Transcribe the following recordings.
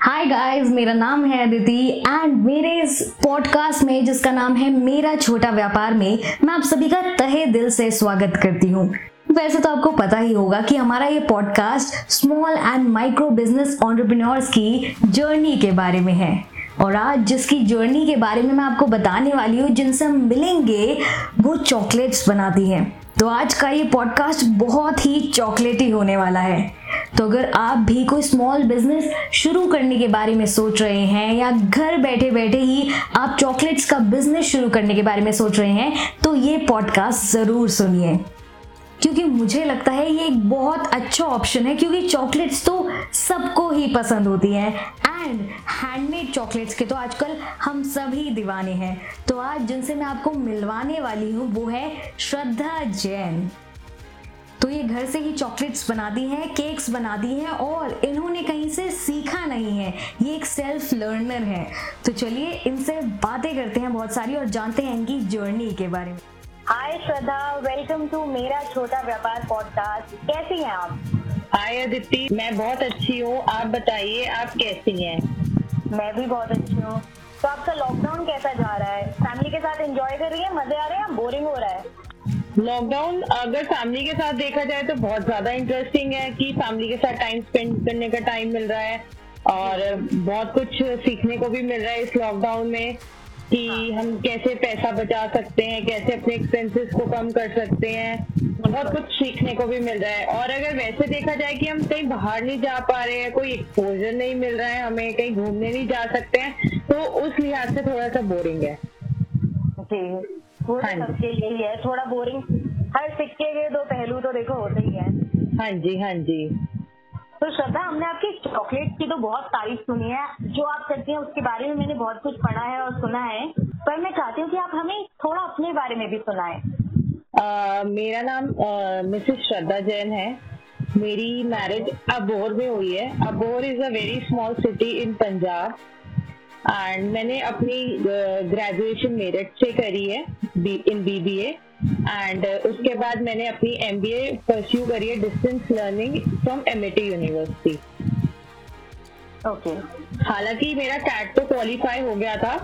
Hi guys मेरा नाम है अदिति एंड मेरे इस पॉडकास्ट में, जिसका नाम है मेरा छोटा व्यापार में, मैं आप सभी का तहे दिल से स्वागत करती हूँ। वैसे तो आपको पता ही होगा कि हमारा ये podcast small and micro business entrepreneurs की जर्नी के बारे में है। और आज जिसकी जर्नी के बारे में मैं आपको बताने वाली हूँ, जिनसे हम मिलेंगे, वो चॉकलेट्स बनाती हैं। तो आज का ये पॉडकास्ट बहुत ही चॉकलेटी होने वाला है। तो अगर आप भी कोई स्मॉल बिज़नेस शुरू करने के बारे में सोच रहे हैं या घर बैठे बैठे ही आप चॉकलेट्स का बिज़नेस शुरू करने के बारे में सोच रहे हैं तो ये पॉडकास्ट ज़रूर सुनिए। क्योंकि मुझे लगता है ये एक बहुत अच्छा ऑप्शन है, क्योंकि चॉकलेट्स तो सबको ही पसंद होती हैं। एंड हैंडमेड चॉकलेट्स के तो आजकल हम सभी दीवाने हैं। तो आज जिनसे मैं आपको मिलवाने वाली हूँ, वो है श्रद्धा जैन। तो ये घर से ही चॉकलेट्स बना दी हैं केक्स बना दी हैं और इन्होंने कहीं से सीखा नहीं है। ये एक सेल्फ लर्नर है। तो चलिए इनसे बातें करते हैं बहुत सारी और जानते हैं इनकी जर्नी के बारे में। हाय श्रद्धा वेलकम टू मेरा छोटा व्यापार पॉडकास्ट कैसी हैं आप? हाय अदिति मैं बहुत अच्छी हूँ। आप बताइए आप कैसी हैं? मैं भी बहुत अच्छी हूँ। तो आपका लॉकडाउन कैसा जा रहा है? फैमिली के साथ एंजॉय कर रही है? मज़े आ रहे हैं? बोरिंग हो रहा है? लॉकडाउन अगर फैमिली के साथ देखा जाए तो बहुत ज़्यादा इंटरेस्टिंग है कि फैमिली के साथ टाइम स्पेंड करने का टाइम मिल रहा है और बहुत कुछ सीखने को भी मिल रहा है इस लॉकडाउन में कि हम कैसे पैसा बचा सकते हैं, कैसे अपने एक्सपेंसेस को कम कर सकते हैं। बहुत कुछ सीखने को भी मिल रहा है। और अगर वैसे देखा जाए कि हम कहीं बाहर नहीं जा पा रहे हैं, कोई एक्सपोजर नहीं मिल रहा है, हमें कहीं घूमने नहीं जा सकते हैं तो उस लिहाज से थोड़ा सा बोरिंग है। जी। वो हाँ सबके लिए ही है। थोड़ा बोरिंग हर सिक्के के दो पहलू तो देखो होते ही है। हाँ जी हाँ जी। तो श्रद्धा हमने आपकी चॉकलेट की तो बहुत तारीफ़ सुनी है। जो आप करती हैं उसके बारे में मैंने बहुत कुछ पढ़ा है और सुना है। पर मैं चाहती हूँ कि आप हमें थोड़ा अपने बारे में भी सुनाएँ। मेरा नाम मिसेस श्रद्धा जैन है। मेरी मैरिज अबोर में हुई है। Abohar is a very small city in Punjab and मैंने अपनी ग्रेजुएशन मेरठ से करी है इन बीबीए एंड उसके बाद मैंने अपनी एमबीए परस्यू करी है distance learning from MAT university okay हालाँकि मेरा कैट तो क्वालिफाई हो गया था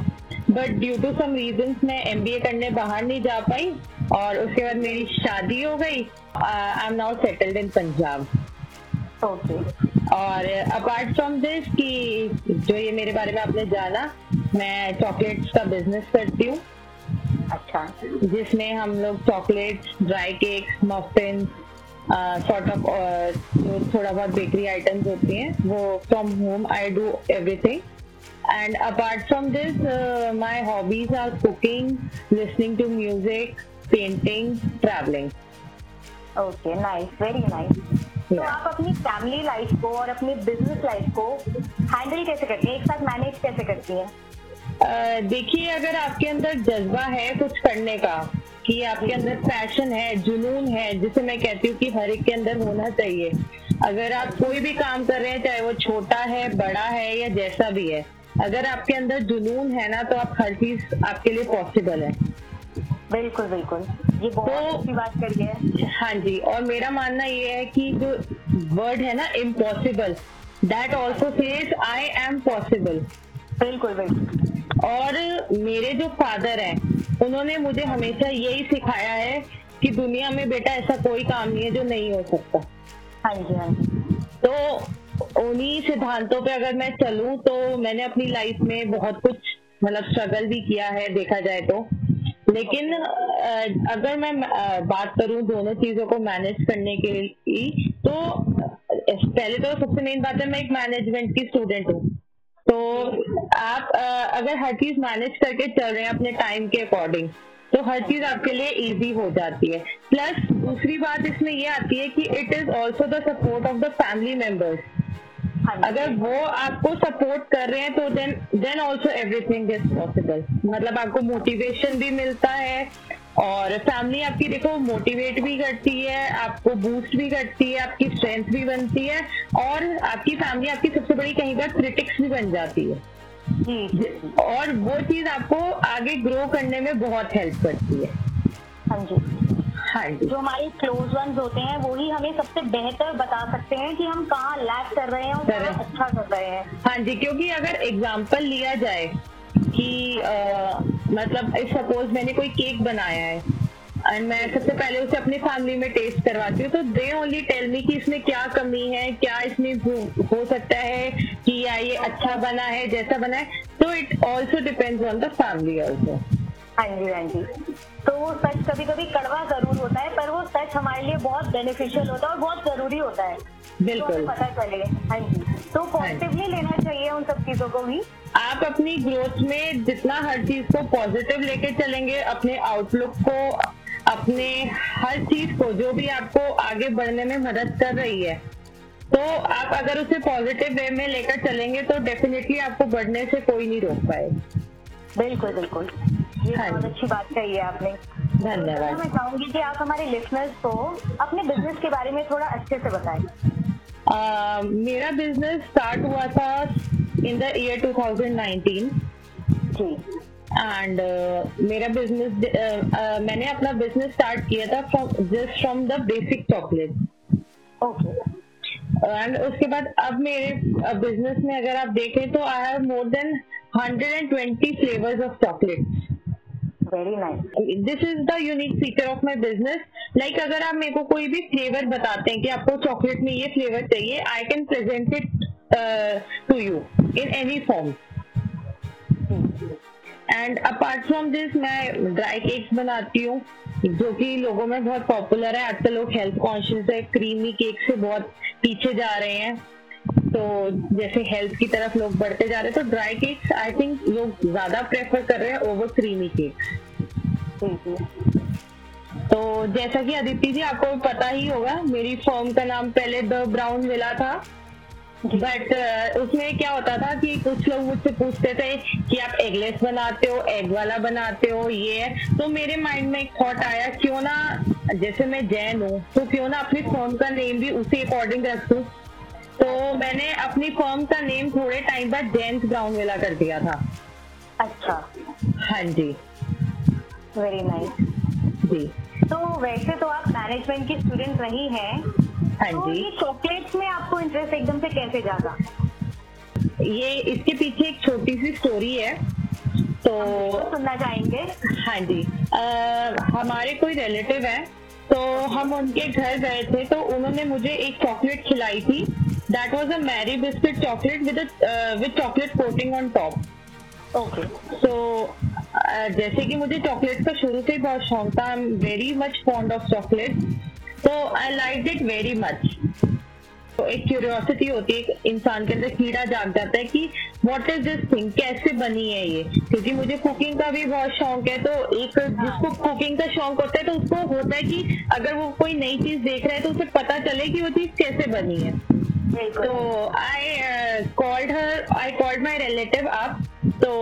but due to some reason मैं एमबीए करने बाहर नहीं जा पाई और उसके बाद मेरी शादी हो गई. I am now settled in Punjab okay और अपार्ट फ्रॉम दिस कि जो ये मेरे बारे में आपने जाना मैं चॉकलेट्स का बिज़नेस करती हूँ। अच्छा। जिसमें हम लोग chocolates dry cakes muffin sort of जो थोड़ा बहुत बेकरी आइटम्स होती हैं वो from home I do everything and apart from this my hobbies are cooking listening to music painting travelling okay nice very nice तो आप अपनी फैमिली लाइफ को और अपनी बिज़नेस लाइफ को हैंडल कैसे करती हैं? एक साथ मैनेज कैसे करती हैं? देखिए, अगर आपके अंदर जज्बा है कुछ करने का, कि आपके अंदर पैशन है, जुनून है, जिसे मैं कहती हूँ कि हर एक के अंदर होना चाहिए। अगर आप कोई भी काम कर रहे हैं, चाहे वो छोटा है, बड़ा है या जैसा भी है, अगर आपके अंदर जुनून है ना तो आप हर चीज़ आपके लिए पॉसिबल है। बिल्कुल बिल्कुल। ये बहुत तो- अच्छी बात करी है। हाँ जी और मेरा मानना ये है कि जो वर्ड है ना impossible that also says I am possible बिल्कुल बिल्कुल। और मेरे जो फादर हैं उन्होंने मुझे हमेशा यही सिखाया है कि दुनिया में बेटा ऐसा कोई काम नहीं है जो नहीं हो सकता। हाँ जी हाँ जी। तो उन्हीं सिद्धांतों पे अगर मैं चलूँ तो मैंने अपनी लाइफ में बहुत कुछ मतलब स्ट्रगल भी किया है देखा जाए तो। लेकिन अगर मैं बात करूँ दोनों चीज़ों को मैनेज करने के लिए तो पहले तो सबसे मेन बात है, मैं एक मैनेजमेंट की स्टूडेंट हूँ। तो आप अगर हर चीज़ मैनेज करके चल रहे हैं अपने टाइम के अकॉर्डिंग तो हर चीज़ आपके लिए इजी हो जाती है। प्लस दूसरी बात इसमें ये आती है कि it is also the support of the family members अगर वो आपको सपोर्ट कर रहे हैं तो then then also everything is possible मतलब आपको मोटिवेशन भी मिलता है और फैमिली आपकी देखो मोटिवेट भी करती है आपको बूस्ट भी करती है आपकी स्ट्रेंथ भी बनती है और आपकी फैमिली आपकी सबसे बड़ी कहीं पर क्रिटिक्स भी बन जाती है। जी और वो चीज़ आपको आगे ग्रो करने में बहुत हेल्प करती है। हाँ जी। हाँ जो। हमारे क्लोज वंस होते हैं वो ही हमें सबसे बेहतर बता सकते हैं कि हम कहाँ लैक कर रहे हैं और कहाँ अच्छा कर रहे हैं। हाँ जी क्योंकि अगर एग्ज़ाम्पल लिया जाए कि अ, मतलब सपोज़ मैंने कोई केक बनाया है एंड मैं सबसे पहले उसे अपनी फैमिली में टेस्ट करवाती हूँ तो दे ओनली टेल मी कि इसमें क्या कमी है क्या इसमें हो- हो सकता है कि या ये अच्छा बना है जैसा बना है। तो it also depends on the family also हाँ जी हाँ जी। तो वो सच कभी कभी कड़वा ज़रूर होता है पर वो सच हमारे लिए बहुत बेनिफिशियल होता है और बहुत ज़रूरी होता है। तो बिल्कुल हमें पता चले। हाँ जी। तो पॉजिटिवली लेना चाहिए उन सब चीज़ों को भी। आप अपनी ग्रोथ में जितना हर चीज़ को पॉजिटिव लेके चलेंगे अपने आउटलुक को अपने हर चीज़ को जो भी आपको आगे बढ़ने में मदद कर रही है। तो आप अगर उसे पॉजिटिव वे में लेकर चलेंगे तो डेफिनेटली आपको बढ़ने से कोई नहीं रोक पाएगा। बिल्कुल बिल्कुल। ये हाँ बहुत। अच्छी बात कही है आपने। तो धन्यवाद मैं चाहूँगी कि आप हमारे लिसनर्स को अपने बिज़नेस के बारे में थोड़ा अच्छे से बताएँ। अह, मेरा बिज़नेस स्टार्ट हुआ था इन द ईयर 2019 जी। एंड मेरा बिज़नेस मैंने अपना बिज़नेस स्टार्ट किया था from just from the basic chocolate okay. And उसके बाद अब मेरे बिज़नेस में अगर आप देखें तो I have more than 120 flavours of chocolate very nice this is the unique feature of my business like अगर आप मेरे को कोई भी फ्लेवर बताते हैं कि आपको चॉकलेट में ये फ्लेवर चाहिए I can present it to you in any form and apart from this मैं ड्राई केक्स बनाती हूँ, जो कि लोगों में बहुत पॉपुलर है। आजकल लोग हेल्थ कॉन्शियस है क्रीमी केक से बहुत पीछे जा रहे हैं। तो जैसे हेल्थ की तरफ़ लोग बढ़ते जा रहे हैं तो ड्राई केक्स आई थिंक लोग ज़्यादा प्रेफर कर रहे हैं ओवर क्रीमी केक्स तो जैसा कि अदिति जी, आपको पता ही होगा, मेरी फर्म का नाम पहले द ब्राउन विला था। बट उसमें क्या होता था कि कुछ लोग मुझसे पूछते थे कि आप एगलेस बनाते हो एग वाला बनाते हो, ये तो मेरे माइंड में एक थॉट आया, क्यों ना, जैसे मैं जैन हूँ तो क्यों ना अपनी फर्म का नेम भी उसी अकॉर्डिंग रख तो मैंने अपनी फॉर्म का नेम थोड़े टाइम बाद जैन्स ब्राउन विला कर दिया था। अच्छा। हाँ जी। Very nice nice. जी। तो वैसे तो आप मैनेजमेंट की स्टूडेंट रही हैं। हाँ तो जी। चॉकलेट्स में आपको इंटरेस्ट एकदम से कैसे जागा? ये इसके पीछे एक छोटी सी स्टोरी है। तो सुनना चाहेंगे। हाँ जी। अ, हमारे कोई रिलेटिव है। तो हम उनके घर गए थे। तो उन्होंने मुझे एक चॉकलेट खिलाई थी। That was a Marie biscuit chocolate with with chocolate coating on top okay तो जैसे कि मुझे चॉकलेट का शुरू से ही बहुत शौक था I am very much fond of chocolate तो I like it very much तो एक क्यूरियोसिटी होती है इंसान के अंदर कीड़ा जाग जाता है कि व्हाट इज़ दिस थिंग कैसे बनी है ये? क्योंकि मुझे कुकिंग का भी बहुत शौक है तो एक जिसको कुकिंग का शौक होता है तो उसको होता है कि अगर वो कोई नई चीज़ देख रहा है तो उसे पता चले कि वो चीज़ कैसे बनी है। तो I called her I called my relative up तो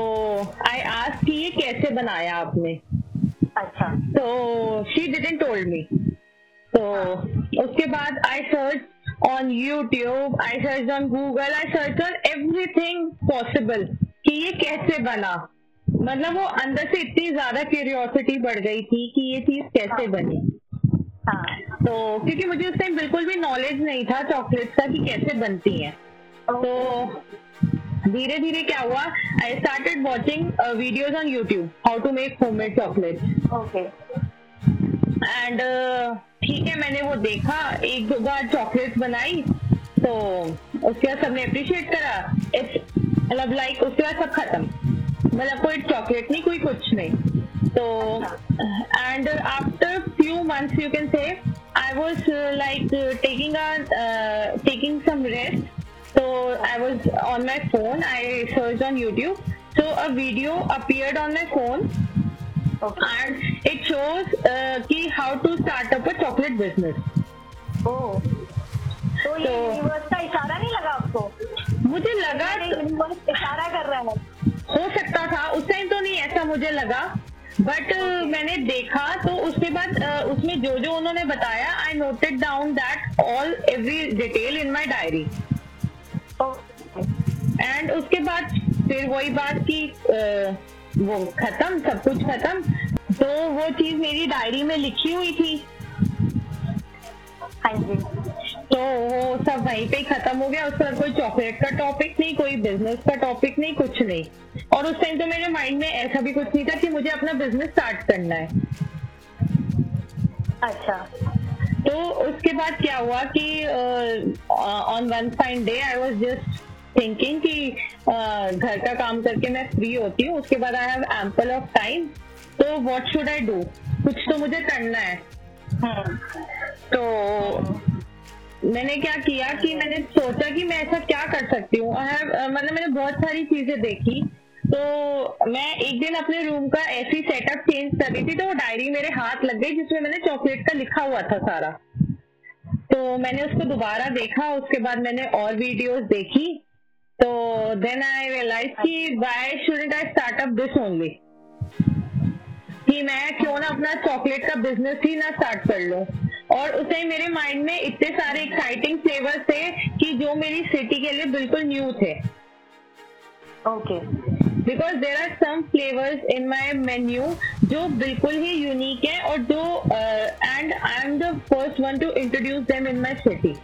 आई आस्क कि ये कैसे बनाया आपने? अच्छा। तो शी डिडंट टोल्ड मी तो उसके बाद I search on YouTube I search on Google I search on everything possible कि ये कैसे बना? मतलब वो अंदर से इतनी ज़्यादा क्यूरियोसिटी बढ़ गई थी कि ये चीज़ कैसे बनी? हाँ। तो क्योंकि मुझे उस टाइम बिल्कुल भी नॉलेज नहीं था चॉकलेट्स का कि कैसे बनती हैं। तो धीरे धीरे क्या हुआ I started watching videos on YouTube how to make homemade chocolate okay and ठीक है मैंने वो देखा एक दो बार चॉकलेट बनाई तो उसके बाद सबने अप्रिशिएट करा इट्स मतलब लाइक उसके बाद सब खत्म। मतलब कोई चॉकलेट नहीं कोई कुछ नहीं। तो and after few months you can say I was like taking taking some rest so I was on my phone. I searched on YouTube. So a video appeared on my phone, okay and it shows uh, कि how to start up a chocolate business. ओ तो ये तो- universe का इशारा नहीं लगा आपको मुझे लगा यूनिवर्स इशारा कर रहा है हो सकता था उस टाइम तो नहीं ऐसा मुझे लगा बट मैंने देखा तो उसके बाद uh, उसमें जो जो उन्होंने बताया I noted down that all every detail in my diary and उसके बाद फिर वही बात की अ, वो खत्म सब कुछ खत्म तो वो चीज़ मेरी डायरी में लिखी हुई थी। हाँ जी। तो वो सब वहीं पे खत्म हो गया। उसका कोई चॉकलेट का टॉपिक नहीं कोई बिज़नेस का टॉपिक नहीं कुछ नहीं। और उस टाइम तो मेरे माइंड में ऐसा भी कुछ नहीं था कि मुझे अपना बिज़नेस स्टार्ट करना है। अच्छा। तो उसके बाद क्या हुआ कि on one fine day I was just thinking कि uh, घर का काम करके मैं फ्री होती हूँ। उसके बाद I have ample of time तो व्हाट शुड आई डू कुछ तो मुझे करना है। हम्म, तो मैंने क्या किया कि मैंने सोचा कि मैं ऐसा क्या कर सकती हूँ? मतलब मैंने बहुत सारी चीज़ें देखी। तो मैं एक दिन अपने रूम का ऐसी सेटअप चेंज कर रही थी तो वो डायरी मेरे हाथ लग गई, जिसमें मैंने चॉकलेट का लिखा हुआ था सारा। तो मैंने उसको दोबारा देखा, उसके बाद मैंने और वीडियोस देखी। तो देन आई रियलाइज़ कि why shouldn't I start up this only कि मैं क्यों ना अपना चॉकलेट का बिज़नेस ही ना स्टार्ट कर लूँ? और उस मेरे माइंड में इतने सारे एक्साइटिंग फ्लेवर थे कि जो मेरी सिटी के लिए बिल्कुल न्यू थे। Okay because there are some flavours in my menu जो बिल्कुल ही यूनिक है और जो and I am the first one to introduce them in my city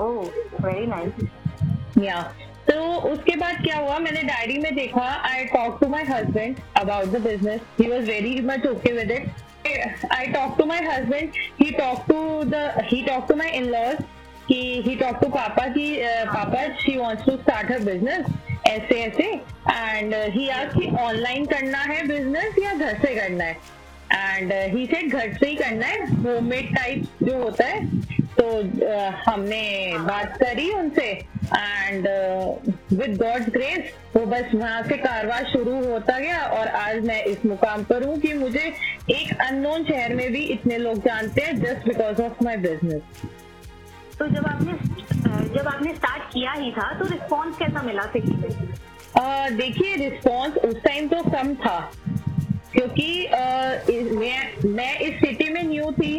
oh very nice या तो उसके बाद क्या हुआ? मैंने डायरी में देखा I talk to my husband about the business he was very much okay with it I talk to my He he talk to he talk to my in laws he he talk to पापा की पापा she wants to start her business ऐसे ऐसे। And he आज कि online करना है business या घर से करना है? एंड ही सेड घर से ही करना है होममेड टाइप जो होता है तो uh, हमने बात करी उनसे एंड विद गॉड ग्रेस वो बस वहाँ से कारवा शुरू होता गया और आज मैं इस मुकाम पर हूँ कि मुझे एक अननोन शहर में भी इतने लोग जानते हैं just because of my business तो जब आपने जब आपने स्टार्ट किया ही था तो रिस्पॉन्स कैसा मिला सिटी में Uh, देखिए रिस्पॉन्स उस टाइम तो कम था क्योंकि uh, मैं मैं इस सिटी में न्यू थी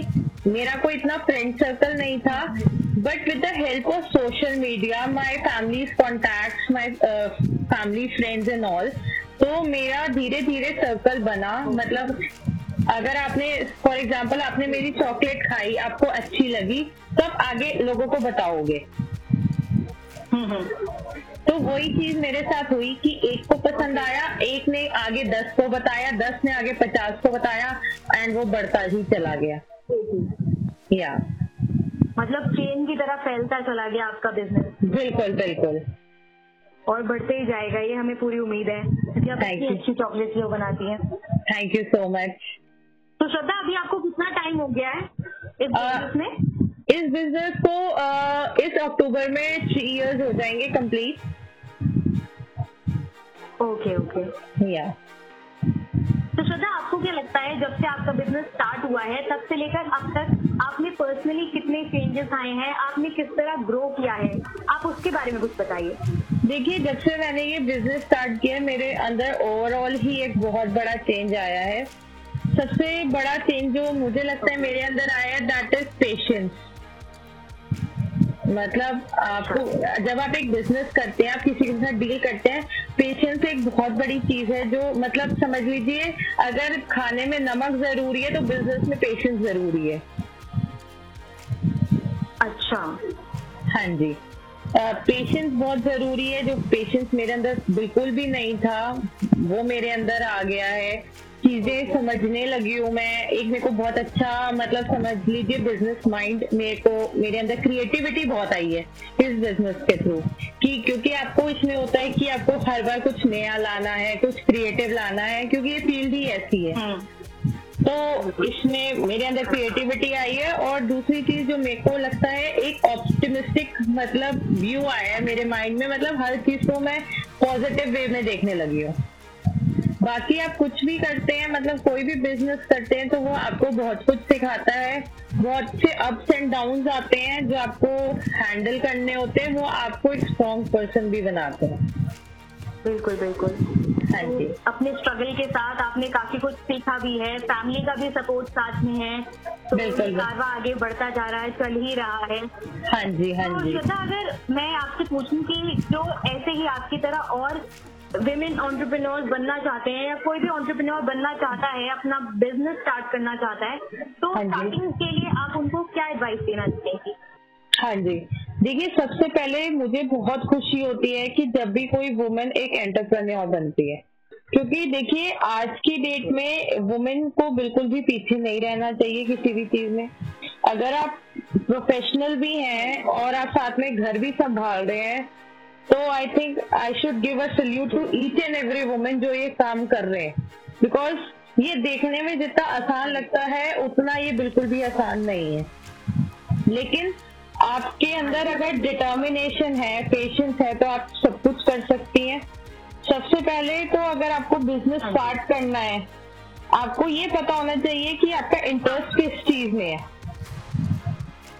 मेरा कोई इतना फ्रेंड सर्कल नहीं था but with the help of social media my family contact my family friends and all तो मेरा धीरे धीरे सर्कल बना मतलब अगर आपने फॉर एग्ज़ाम्पल आपने मेरी चॉकलेट खाई, आपको अच्छी लगी तो आप आगे लोगों को बताओगे। तो वही चीज़ मेरे साथ हुई कि एक को पसंद आया, एक ने आगे दस को बताया, दस ने आगे पचास को बताया एंड वो बढ़ता ही चला गया या मतलब चेन की तरह फैलता चला गया आपका बिज़नेस बिल्कुल बिल्कुल। और बढ़ते ही जाएगा ये हमें पूरी उम्मीद है। क्योंकि आप इतनी अच्छी चॉकलेट जो बनाती हैं। थैंक यू सो मच तो श्रद्धा अभी आपको कितना टाइम हो गया है इस बिज़नेस में? इस बिज़नेस को अ, इस अक्टूबर में थ्री इयर्स हो जाएँगे कंप्लीट ओके ओके या श्रद्धा आपको क्या लगता है, जब से आपका बिज़नेस स्टार्ट हुआ है, तब से लेकर अब तक आपने पर्सनली कितने चेंजेस आए हैं? आपने किस तरह ग्रो किया है? आप उसके बारे में कुछ बताइए। देखिए, जब से मैंने ये बिज़नेस स्टार्ट किया, मेरे अंदर ओवरऑल ही एक बहुत बड़ा चेंज आया है। सबसे बड़ा चेंज जो मुझे लगता है मेरे अंदर आया दैट इज़ पेशेंस मतलब आपको जब आप एक बिज़नेस करते हैं आप किसी के साथ डील करते हैं पेशेंस एक बहुत बड़ी चीज़ है जो मतलब समझ लीजिए अगर खाने में नमक ज़रूरी है तो बिज़नेस में पेशेंस ज़रूरी है। अच्छा। हाँ जी। पेशेंस uh, बहुत ज़रूरी है जो पेशेंस मेरे अंदर बिल्कुल भी नहीं था वो मेरे अंदर आ गया है। चीज़ें समझने लगी हूँ मैं। एक मेरे को बहुत अच्छा मतलब समझ लीजिए बिज़नेस माइंड मेरे को मेरे अंदर क्रिएटिविटी बहुत आई है इस बिज़नेस के थ्रू कि क्योंकि आपको इसमें होता है कि आपको हर बार कुछ नया लाना है कुछ क्रिएटिव लाना है क्योंकि ये फ़ील्ड ही ऐसी है। हम्म तो इसमें मेरे अंदर क्रिएटिविटी आई है और दूसरी चीज़ जो मेरे को लगता है एक ऑप्टिमिस्टिक मतलब व्यू आया है मेरे माइंड में मतलब हर चीज़ को मैं पॉजिटिव वे में देखने लगी हूँ। बाकी आप कुछ भी करते हैं मतलब कोई भी बिज़नेस करते हैं तो वो आपको बहुत कुछ सिखाता है। बहुत से अप्स एंड डाउन्स आते हैं जो आपको हैंडल करने होते हैं वो आपको एक स्ट्रॉन्ग पर्सन भी बनाते हैं। बिल्कुल बिल्कुल। जी। अपने स्ट्रगल के साथ आपने काफ़ी कुछ सीखा भी है। फैमिली का भी सपोर्ट साथ में है। तो कारवा आगे बढ़ता जा रहा है चल ही रहा है। हाँ जी हाँ तो जी। श्रद्धा अगर मैं आपसे पूछूँ कि जो ऐसे ही आपकी तरह और विमेन ऑन्टरप्रिन्योर बनना चाहते हैं या कोई भी ऑन्टरप्रिन्योर बनना चाहता है अपना बिज़नेस स्टार्ट करना चाहता है तो हाँ स्टार्टिंग के लिए आप उनको क्या एडवाइस देना चाहेंगे? हाँ जी। देखिए सबसे पहले मुझे बहुत खुशी होती है कि जब भी कोई वुमेन एक एंटरप्रेन्योर बनती है। क्योंकि देखिए आज की डेट में वुमेन को बिल्कुल भी पीछे नहीं रहना चाहिए किसी भी चीज़ में। अगर आप प्रोफेशनल भी हैं और आप साथ में घर भी संभाल रहे हैं तो I think I should give a salute to each and every women जो ये काम कर रहे हैं। बिकॉज़ ये देखने में जितना आसान लगता है, उतना ये बिल्कुल भी आसान नहीं है। लेकिन आपके अंदर अगर डिटर्मिनेशन है पेशेंस है तो आप सब कुछ कर सकती हैं। सबसे पहले तो अगर आपको बिज़नेस स्टार्ट करना है, आपको ये पता होना चाहिए कि आपका इंटरेस्ट किस चीज़ में है।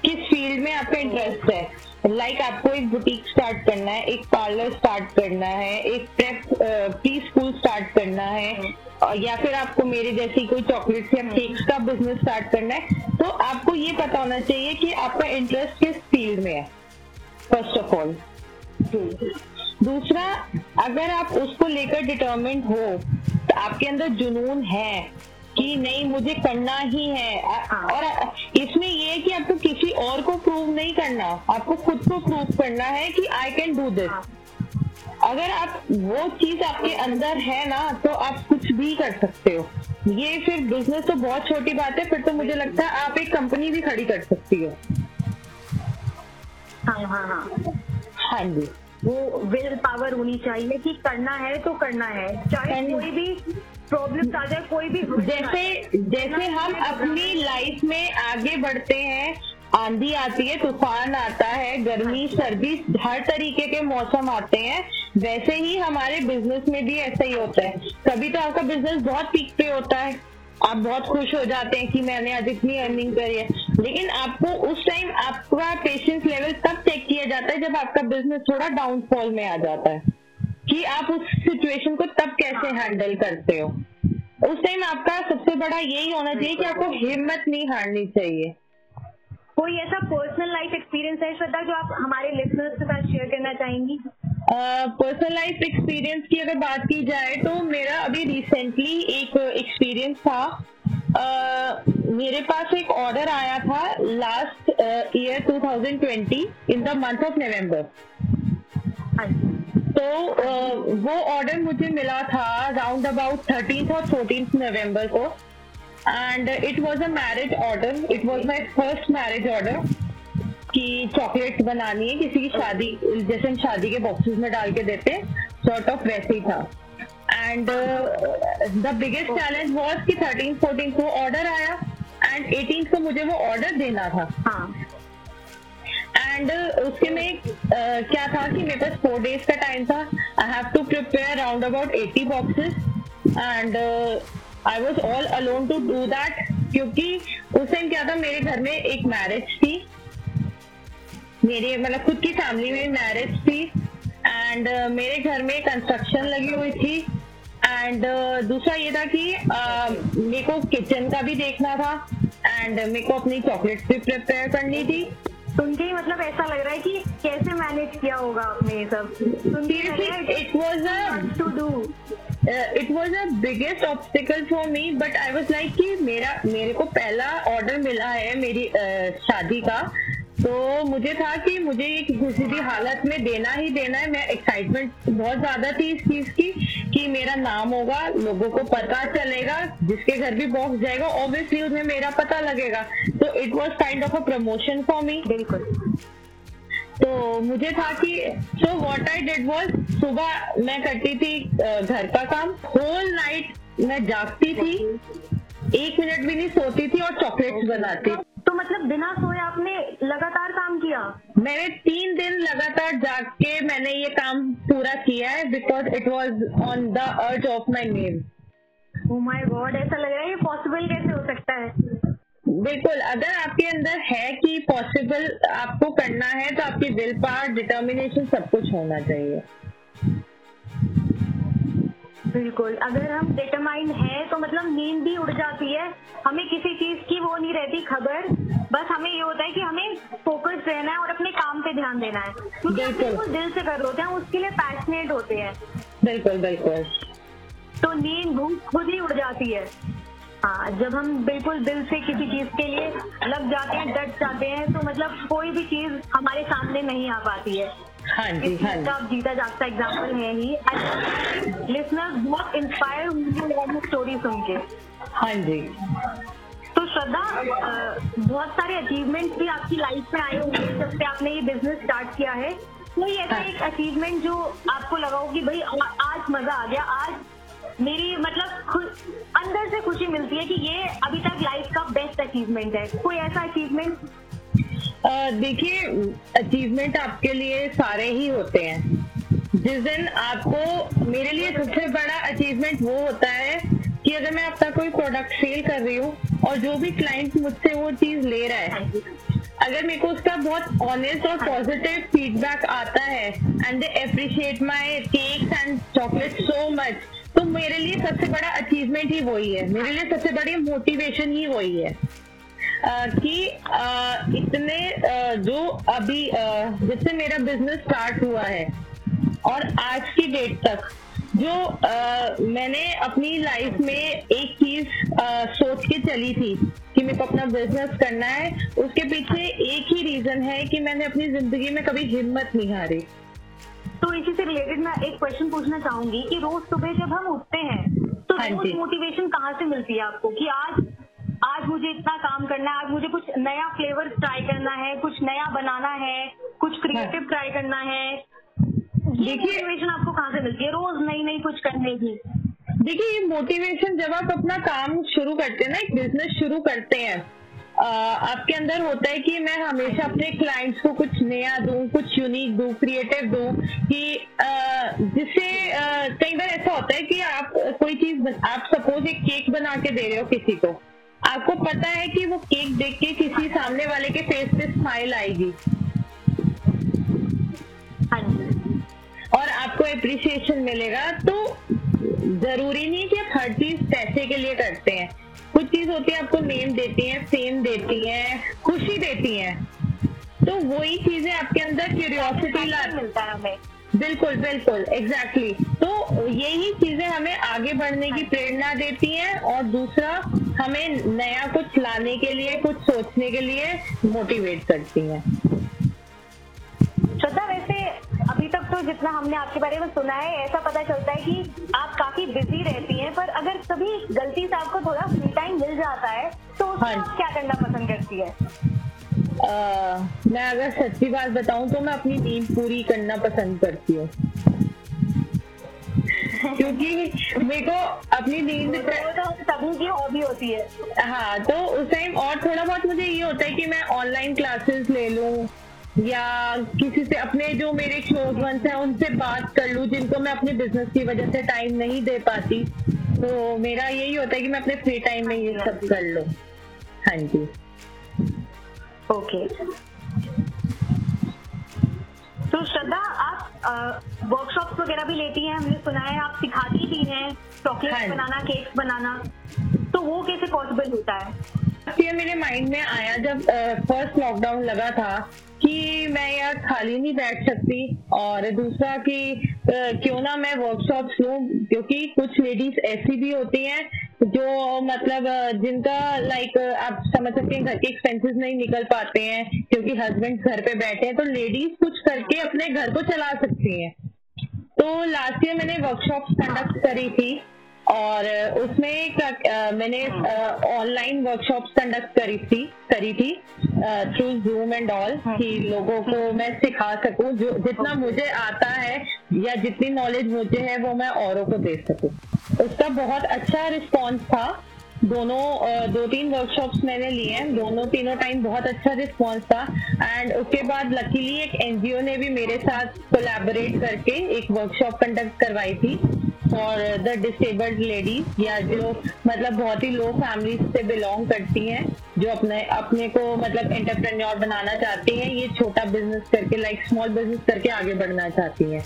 किस फ़ील्ड में आपका इंटरेस्ट है। लाइक like, आपको एक बुटीक स्टार्ट करना है, एक पार्लर स्टार्ट करना है, एक प्रेप प्री स्कूल स्टार्ट करना है या फिर आपको मेरे जैसी कोई चॉकलेट्स या केक्स का बिज़नेस स्टार्ट करना है तो आपको ये पता होना चाहिए कि आपका इंटरेस्ट किस फ़ील्ड में है फ़र्स्ट ऑफ़ ऑल दूसरा, अगर आप उसको लेकर डिटर्मेंट हो तो आपके अंदर जुनून है कि नहीं मुझे करना ही है। और इसमें ये है कि आपको किसी और को प्रूव नहीं करना। आपको खुद को प्रूव करना है कि आई कैन डू दिस अगर आप वो चीज़ आपके अंदर है ना तो आप कुछ भी कर सकते हो। ये फिर बिज़नेस तो बहुत छोटी बात है फिर तो मुझे लगता है आप एक कंपनी भी खड़ी कर सकती हो। हाँ हाँ हाँ। हाँ जी। वो विल पावर होनी चाहिए कि करना है तो करना है। चाहे कोई भी प्रॉब्लम आ जाए कोई भी जैसे जैसे हम अपनी लाइफ में आगे बढ़ते हैं आंधी आती है तूफ़ान आता है गर्मी सर्दी हर तरीके के मौसम आते हैं वैसे ही हमारे बिज़नेस में भी ऐसा ही होता है। कभी तो आपका बिज़नेस बहुत पीक पे होता है। आप बहुत खुश हो जाते हैं कि मैंने आज इतनी अर्निंग करी है। लेकिन आपको उस टाइम आपका पेशेंस लेवल तब चेक किया जाता है जब आपका बिज़नेस थोड़ा डाउनफॉल में आ जाता है। कि आप उस सिचुएशन को तब कैसे हैंडल करते हो? उस टाइम आपका सबसे बड़ा यही होना चाहिए कि आपको हिम्मत नहीं हारनी चाहिए। कोई ऐसा पर्सनल लाइफ एक्सपीरियंस है, श्रद्धा, जो आप हमारे लिसनर्स के साथ शेयर करना चाहेंगी? पर्सनल लाइफ एक्सपीरियंस की अगर बात की जाए तो मेरा अभी रिसेंटली एक एक्सपीरियंस था। अ, मेरे पास एक ऑर्डर आया था last year 2020 in the month of November तो वो ऑर्डर मुझे मिला था राउंड अबाउट थर्टीन और फोर्टीन नवंबर को। And it was a marriage order it was my first marriage order कि चॉकलेट बनानी है किसी की शादी जैसे हम शादी के बॉक्सेस में डाल के देते सॉर्ट ऑफ़ वैसे ही था। And the biggest challenge was कि थर्टीन फोर्टीन को ऑर्डर आया एंड एटीन को मुझे वो ऑर्डर देना था। हाँ। एंड उसके में uh, क्या था कि मेरे पास फोर डेज़ का टाइम था। I have to prepare round about 80 boxes and I was all alone to do that क्योंकि उस टाइम क्या था मेरे घर में एक मैरिज थी। मेरे मतलब खुद की फैमिली में मैरिज थी एंड uh, मेरे घर में कंस्ट्रक्शन लगी हुई थी एंड uh, दूसरा ये था कि uh, मेरे को किचन का भी देखना था एंड मेरे को अपनी चॉकलेट्स भी प्रिपेयर करनी थी। सुन के ही मतलब ऐसा लग रहा है कि कैसे मैनेज किया होगा आपने ये सब? सुन के it was to do it was a biggest obstacle for me but I was like कि मेरा मेरे को पहला ऑर्डर मिला है मेरी uh, शादी का। तो मुझे था कि मुझे ये किसी भी हालत में देना ही देना है। मैं एक्साइटमेंट बहुत ज़्यादा थी इस चीज़ की कि मेरा नाम होगा लोगों को पता चलेगा जिसके घर भी बॉक्स जाएगा ऑब्वियसली उसमें मेरा पता लगेगा। तो it was kind of a promotion for me बिल्कुल। तो मुझे था कि so what I did was सुबह मैं करती थी घर का काम। होल नाइट मैं जागती थी। एक मिनट भी नहीं सोती थी और चॉकलेट्स बनाती थी। तो मतलब बिना सोए आपने लगातार काम किया? मैंने तीन दिन लगातार जाग के मैंने ये काम पूरा किया है because it was on the urge of my name oh my God ऐसा लग रहा है ये पॉसिबल कैसे हो सकता है? बिल्कुल अगर आपके अंदर है कि पॉसिबल आपको करना है तो आपकी विल पावर डिटर्मिनेशन सब कुछ होना चाहिए। बिल्कुल। अगर हम डिटरमाइंड है तो मतलब नींद भी उड़ जाती है। हमें किसी चीज़ की वो नहीं रहती खबर। बस हमें ये होता है कि हमें फोकस रहना है और अपने काम पे ध्यान देना है। क्योंकि। बिल्कुल। दिल से कर रहे होते हैं उसके लिए पैशनेट होते हैं। बिल्कुल बिल्कुल। तो नींद भूख खुद ही उड़ जाती है। हाँ जब हम बिल्कुल दिल से किसी चीज़ के लिए लग जाते हैं डट जाते हैं तो मतलब कोई भी चीज़ हमारे सामने नहीं आ पाती है। हाँ जी हाँ जी। जीता जागता एग्ज़ाम्पल है ही लिसनर बहुत इंस्पायर हुए स्टोरी सुन के। हाँ जी। तो श्रद्धा बहुत सारे अचीवमेंट्स भी आपकी लाइफ में आए होंगे जब से आपने ये बिज़नेस स्टार्ट किया है। कोई ऐसा हाँ। एक अचीवमेंट जो आपको लगा हो कि भाई आज मज़ा आ गया आज मेरी मतलब अंदर से खुशी मिलती है कि ये अभी तक लाइफ का बेस्ट अचीवमेंट है। कोई ऐसा अचीवमेंट देखिए अचीवमेंट आपके लिए सारे ही होते हैं। जिस दिन आपको, मेरे लिए सबसे बड़ा अचीवमेंट वो होता है कि अगर मैं आपका कोई प्रोडक्ट सेल कर रही हूँ और जो भी क्लाइंट मुझसे वो चीज़ ले रहा है, अगर मेरे को उसका बहुत ऑनेस्ट और पॉजिटिव फीडबैक आता है and they appreciate my cakes and chocolate so much तो मेरे लिए सबसे बड़ा अचीवमेंट ही वही है। मेरे लिए सबसे बड़ी मोटिवेशन ही वही है। कि इतने जो अभी जिससे मेरा बिज़नेस स्टार्ट हुआ है और आज की डेट तक जो अ, मैंने अपनी लाइफ में एक चीज़ सोच के चली थी कि मेरे को अपना बिज़नेस करना है उसके पीछे एक ही रीजन है कि मैंने अपनी ज़िंदगी में कभी हिम्मत नहीं हारी। तो इसी से रिलेटेड मैं एक क्वेश्चन पूछना चाहूँगी कि रोज सुबह जब हम उठते हैं तो हाँ रोज मोटिवेशन कहाँ से मिलती है आपको कि आज आज मुझे इतना काम करना है, आज मुझे कुछ नया फ्लेवर ट्राई करना है, कुछ नया बनाना है, कुछ क्रिएटिव ट्राई करना है। देखिए- मोटिवेशन आपको कहाँ से मिलती है? रोज नई नई कुछ करने की। देखिए, ये मोटिवेशन जब आप अपना काम शुरू करते हैं ना, एक बिज़नेस शुरू करते हैं आपके अंदर होता है कि मैं हमेशा अपने क्लाइंट्स को कुछ नया दूँ, कुछ यूनिक दूँ क्रिएटिव दूँ, कि जिससे कई बार ऐसा होता है कि आप कोई चीज़, आप सपोज़ एक केक बना के दे रहे हो किसी को आपको पता है कि वो केक देख के किसी सामने वाले के फेस पे स्माइल आएगी। हाँ जी। और आपको अप्रिसिएशन मिलेगा। तो ज़रूरी नहीं कि आप हर चीज़ पैसे के लिए करते हैं। कुछ चीज़ होती है आपको नेम देती है फेम देती है खुशी देती है। तो वही चीज़ें आपके अंदर क्यूरियोसिटी ला मिलता है हमें। बिल्कुल बिल्कुल एग्जैक्टली exactly. तो यही चीज़ें हमें आगे बढ़ने की प्रेरणा देती हैं और दूसरा हमें नया कुछ लाने के लिए कुछ सोचने के लिए मोटिवेट करती हैं श्रद्धा वैसे अभी तक तो जितना हमने आपके बारे में सुना है ऐसा पता चलता है कि आप काफ़ी बिज़ी रहती हैं पर अगर कभी गलती से आपको थोड़ा फ्री टाइम मिल जाता है तो उसमें हाँ। आप क्या करना पसंद करती है मैं अगर सच्ची बात बताऊँ तो मैं अपनी नींद पूरी करना पसंद करती हूँ। क्योंकि मेरे को अपनी नींद सभी की हॉबी होती है। हाँ तो उस टाइम और थोड़ा बहुत मुझे ये होता है कि मैं ऑनलाइन क्लासेस ले लूँ या किसी से अपने जो मेरे क्लोज वंस हैं उनसे बात कर लूँ जिनको मैं अपने बिज़नेस की वजह से टाइम नहीं दे पाती। तो मेरा यही होता है कि मैं अपने फ्री टाइम में ये सब कर लूँ। हाँ जी। ओके तो श्रद्धा आप वर्कशॉप वगैरह भी लेती हैं हमने सुना है आप सिखाती भी हैं चॉकलेट हाँ। बनाना केक्स बनाना तो वो कैसे पॉसिबल होता है ये मेरे माइंड में आया जब फ़र्स्ट लॉकडाउन लगा था कि मैं यार खाली नहीं बैठ सकती और दूसरा कि क्यों ना मैं वर्कशॉप लूँ क्योंकि कुछ लेडीज़ ऐसी भी होती हैं जो मतलब जिनका लाइक आप समझ सकते हैं घर के एक्सपेंसेस नहीं निकल पाते हैं क्योंकि हस्बैंड घर पे बैठे हैं तो लेडीज़ कुछ करके अपने घर को चला सकती हैं। तो लास्ट ईयर मैंने वर्कशॉप कंडक्ट करी थी और उसमें मैंने ऑनलाइन वर्कशॉप कंडक्ट करी थी करी थी थ्रू जूम एंड ऑल कि लोगों को मैं सिखा सकूँ जो जितना मुझे आता है या जितनी नॉलेज मुझे है वो मैं औरों को दे सकूँ। उसका बहुत अच्छा रिस्पॉन्स था। दोनों दो तीन वर्कशॉप्स मैंने लिए हैं। दोनों तीनों टाइम बहुत अच्छा रिस्पॉन्स था। एंड उसके बाद लकीली एक एनजीओ ने भी मेरे साथ कोलैबोरेट करके एक वर्कशॉप कंडक्ट करवाई थी फॉर द डिसेबल्ड लेडीज़ या जो मतलब बहुत ही लो फैमिली से बिलोंग करती हैं, जो अपने अपने को मतलब एंटरप्रेन्योर बनाना चाहती हैं, ये छोटा बिज़नेस करके लाइक स्मॉल बिज़नेस करके आगे बढ़ना चाहती हैं।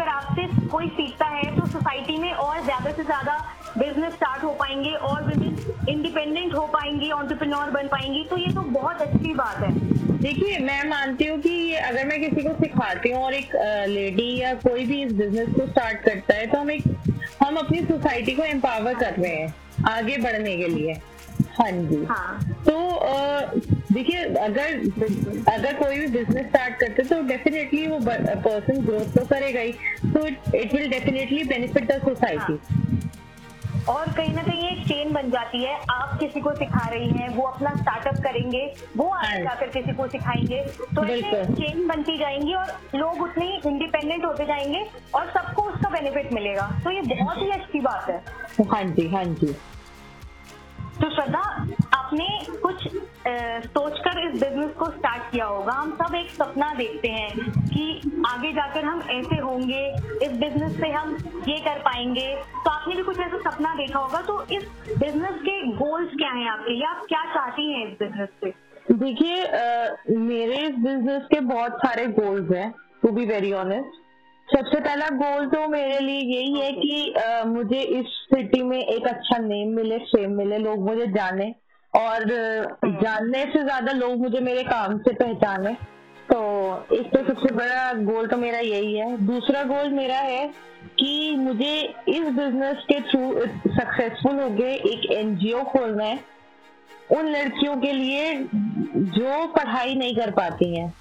अगर आपसे कोई सीखता है तो सोसाइटी में और ज़्यादा से ज़्यादा बिज़नेस स्टार्ट हो पाएँगे और विमेन इंडिपेंडेंट हो पाएँगी ऑन्टरप्रिनोर बन पाएँगी। तो ये तो बहुत अच्छी बात है। देखिए मैं मानती हूँ कि अगर मैं किसी को सिखाती हूँ और एक लेडी या कोई भी इस बिज़नेस को स्टार्ट करता है तो हम एक हम अपनी सोसाइटी को एम्पावर कर रहे हैं आगे बढ़ने के लिए। हाँ जी। हाँ। तो देखिए अगर अगर कोई भी बिज़नेस स्टार्ट करते तो डेफिनेटली वो पर्सन ग्रोथ तो करेगा ही। तो it will definitely benefit the society और कहीं ना कहीं एक चेन बन जाती है। आप किसी को सिखा रही हैं वो अपना स्टार्टअप करेंगे वो आगे हाँ। जाकर किसी को सिखाएँगे। तो ऐसे। चेन बनती जाएँगी और लोग उतने ही इंडिपेंडेंट होते जाएँगे और सबको उसका बेनिफिट मिलेगा। तो ये बहुत ही अच्छी बात है। हाँ जी हाँ जी। तो श्रद्धा आपने कुछ सोचकर इस बिज़नेस को स्टार्ट किया होगा। हम सब एक सपना देखते हैं कि आगे जाकर हम ऐसे होंगे इस बिज़नेस से हम ये कर पाएँगे। तो आपने भी कुछ ऐसा सपना देखा होगा? तो इस बिज़नेस के गोल्स क्या हैं आपके या आप क्या चाहती हैं इस बिज़नेस से? देखिए मेरे इस बिज़नेस के बहुत सारे गोल्स हैं टू बी वेरी ऑनेस्ट सबसे पहला गोल तो मेरे लिए यही है कि अ, मुझे इस सिटी में एक अच्छा नेम मिले फेम मिले लोग मुझे जाने। और जानने से ज़्यादा लोग मुझे मेरे काम से पहचाने। तो एक तो सबसे बड़ा गोल तो मेरा यही है। दूसरा गोल मेरा है कि मुझे इस बिज़नेस के थ्रू सक्सेसफुल होके एक एनजीओ खोलना है। उन लड़कियों के लिए जो पढ़ाई नहीं कर पाती हैं।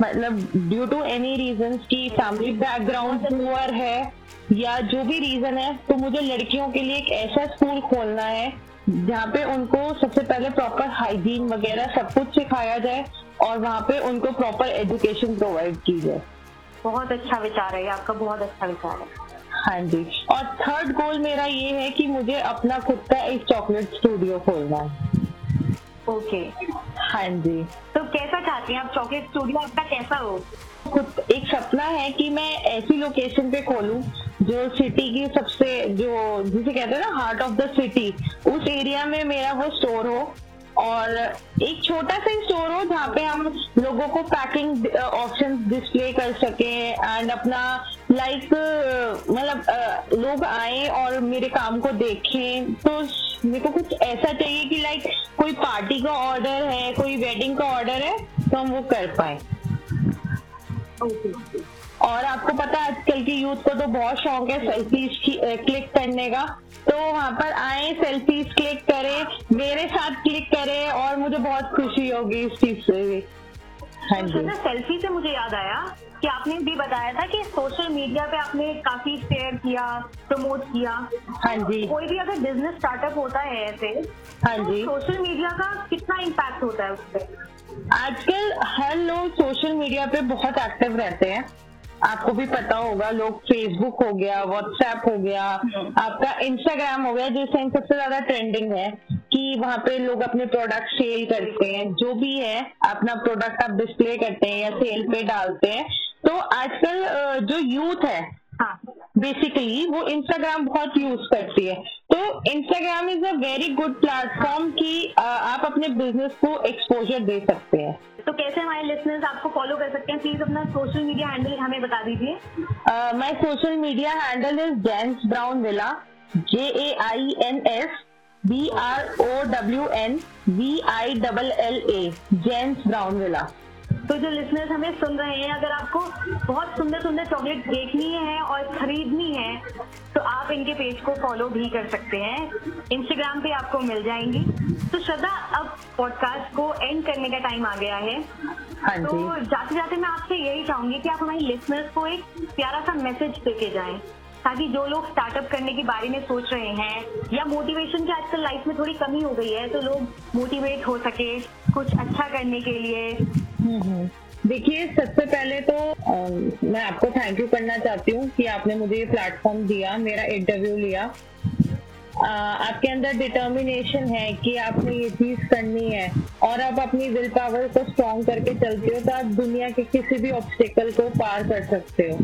मतलब ड्यू टू एनी रीजन की फैमिली बैकग्राउंड पुअर है या जो भी रीजन है तो मुझे लड़कियों के लिए एक ऐसा स्कूल खोलना है जहाँ पे उनको सबसे पहले प्रॉपर हाइजीन वगैरह सब कुछ सिखाया जाए और वहाँ पे उनको प्रॉपर एजुकेशन प्रोवाइड की जाए। बहुत अच्छा विचार है आपका बहुत अच्छा विचार है। हाँ जी। और थर्ड गोल मेरा ये है कि मुझे अपना खुद का एक चॉकलेट स्टूडियो खोलना है। ओके हाँ जी। तो कैसा चाहती हैं आप? चॉकलेट स्टूडियो आपका कैसा हो? खुद एक सपना है कि मैं ऐसी लोकेशन पे खोलूं जो सिटी की सबसे, जो जिसे कहते हैं ना हार्ट ऑफ़ द सिटी उस एरिया में मेरा वो स्टोर हो। और एक छोटा सा स्टोर हो, जहाँ पे हम लोगों को पैकिंग ऑप्शन डिस्प्ले कर सके एंड अपना लाइक मतलब लोग आए और मेरे काम को देखें। तो मेरे को कुछ ऐसा चाहिए कि लाइक कोई पार्टी का ऑर्डर है, कोई वेडिंग का ऑर्डर है तो हम वो कर पाए। ओके और आपको पता है आजकल की यूथ को तो बहुत शौक है सेल्फीज क्लिक करने का। तो वहाँ पर आए सेल्फीज क्लिक करें मेरे साथ क्लिक करें और मुझे बहुत खुशी होगी इस चीज़ से भी। हाँ जी। तो सेल्फी से मुझे याद आया कि आपने भी बताया था कि सोशल मीडिया पे आपने काफ़ी शेयर किया प्रमोट किया। हाँ जी। कोई भी अगर बिज़नेस स्टार्टअप होता है ऐसे हाँ जी। तो सोशल मीडिया का कितना इम्पैक्ट होता है उस पर आजकल हर लोग सोशल मीडिया पे बहुत एक्टिव रहते हैं। आपको भी पता होगा लोग फेसबुक हो गया व्हाट्सएप हो गया आपका इंस्टाग्राम हो गया जिस टाइम सबसे ज़्यादा ट्रेंडिंग है कि वहाँ पे लोग अपने प्रोडक्ट सेल करते हैं। जो भी है अपना प्रोडक्ट आप डिस्प्ले करते हैं या सेल पे डालते हैं। तो आजकल जो यूथ है हाँ बेसिकली वो इंस्टाग्राम बहुत यूज़ करती है। तो Instagram is a very good platform कि आप अपने बिज़नेस को एक्सपोजर दे सकते हैं। तो कैसे हमारे लिसनर्स आपको फॉलो कर सकते हैं? प्लीज़ अपना सोशल मीडिया हैंडल हमें बता दीजिए। My social media handle is Jains Brown Villa J A I N S B R O W N V I double L A Jains Brown Villa तो जो listeners हमें सुन रहे हैं अगर आपको बहुत सुंदर सुंदर चॉकलेट देखनी है और खरीदनी है तो आप इनके पेज को फॉलो भी कर सकते हैं। इंस्टाग्राम पे आपको मिल जाएँगी। तो श्रद्धा अब पॉडकास्ट को एंड करने का टाइम आ गया है। हाँ तो जाते जाते मैं आपसे यही चाहूँगी कि आप हमारी लिसनर्स को एक प्यारा सा मैसेज देके जाएँ ताकि जो लोग स्टार्टअप करने के बारे में सोच रहे हैं या मोटिवेशन की आजकल लाइफ में थोड़ी कमी हो गई है तो लोग मोटिवेट हो सके कुछ अच्छा करने के लिए। देखिए सबसे पहले तो अम, मैं आपको थैंक यू करना चाहती हूँ कि आपने मुझे ये प्लेटफॉर्म दिया मेरा इंटरव्यू लिया। अ, आपके अंदर डिटर्मिनेशन है कि आपने ये चीज़ करनी है और आप अपनी विल पावर को स्ट्रॉन्ग करके चलते हो तो आप दुनिया के किसी भी ऑब्स्टिकल को पार कर सकते हो।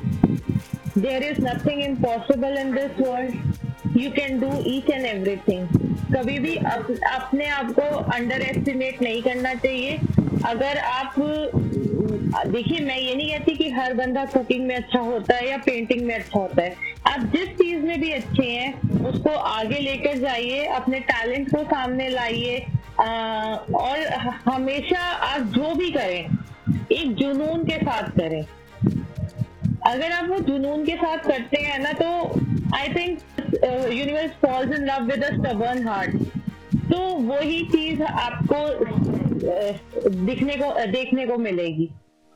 There is nothing impossible in this world you can do each and everything कभी भी अप, अपने आप को अंडर एस्टिमेट नहीं करना चाहिए। अगर आप, देखिए, मैं ये नहीं कहती कि हर बंदा कुकिंग में अच्छा होता है या पेंटिंग में अच्छा होता है। आप जिस चीज़ में भी अच्छे हैं, उसको आगे लेकर जाइए, अपने टैलेंट को सामने लाइए और हमेशा आप जो भी करें, एक जुनून के साथ करें। अगर आप वो जुनून के साथ करते हैं ना तो I think universe falls in love with stubborn heart तो वही चीज़ आपको दिखने को देखने को मिलेगी।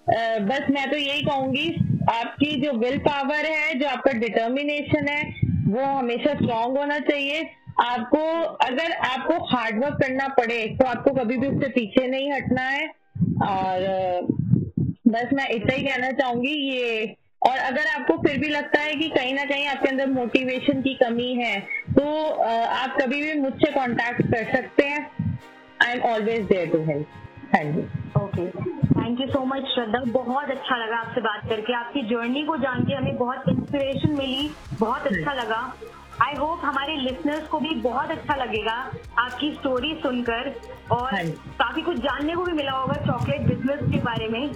बस मैं तो यही कहूँगी, आपकी जो विल पावर है, जो आपका डिटर्मिनेशन है, वो हमेशा स्ट्रांग होना चाहिए। आपको, अगर आपको हार्डवर्क करना पड़े तो आपको कभी भी उससे पीछे नहीं हटना है। और बस मैं इतना ही कहना चाहूँगी, ये, और अगर आपको फिर भी लगता है कि कहीं ना कहीं आपके अंदर मोटिवेशन की कमी है तो आप कभी भी मुझसे कांटेक्ट कर सकते हैं। I am always there to help हाँ जी okay thank you so much Shraddha बहुत अच्छा लगा आपसे बात करके। आपकी जर्नी को जान के हमें बहुत इंस्पिरेशन मिली। बहुत अच्छा लगा। आई होप हमारे लिसनर्स को भी बहुत अच्छा लगेगा आपकी स्टोरी सुनकर। और काफ़ी कुछ जानने को भी मिला होगा चॉकलेट बिज़नेस के बारे में।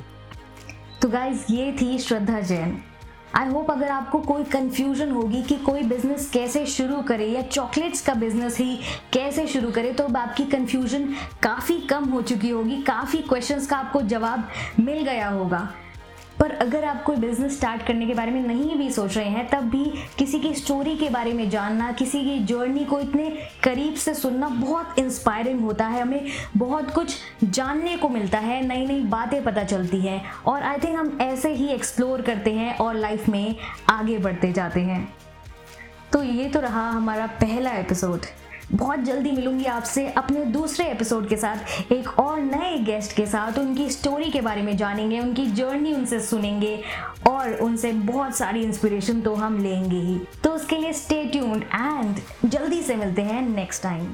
तो गाइज़ ये थी श्रद्धा जैन। आई होप अगर आपको कोई कंफ्यूजन होगी कि कोई बिज़नेस कैसे शुरू करे या चॉकलेट्स का बिज़नेस ही कैसे शुरू करे तो अब आपकी कंफ्यूजन काफ़ी कम हो चुकी होगी, काफ़ी क्वेश्चंस का आपको जवाब मिल गया होगा। पर अगर आप कोई बिज़नेस स्टार्ट करने के बारे में नहीं भी सोच रहे हैं, तब भी किसी की स्टोरी के बारे में जानना, किसी की जर्नी को इतने करीब से सुनना बहुत इंस्पायरिंग होता है। हमें बहुत कुछ जानने को मिलता है नई नई बातें पता चलती हैं और आई थिंक हम ऐसे ही एक्सप्लोर करते हैं और लाइफ में आगे बढ़ते जाते हैं। तो ये तो रहा हमारा पहला एपिसोड बहुत जल्दी मिलूँगी आपसे अपने दूसरे एपिसोड के साथ। एक और नए गेस्ट के साथ उनकी स्टोरी के बारे में जानेंगे, उनकी जर्नी उनसे सुनेंगे और उनसे बहुत सारी इंस्पिरेशन तो हम लेंगे ही। तो उसके लिए स्टे ट्यून्ड एंड जल्दी से मिलते हैं नेक्स्ट टाइम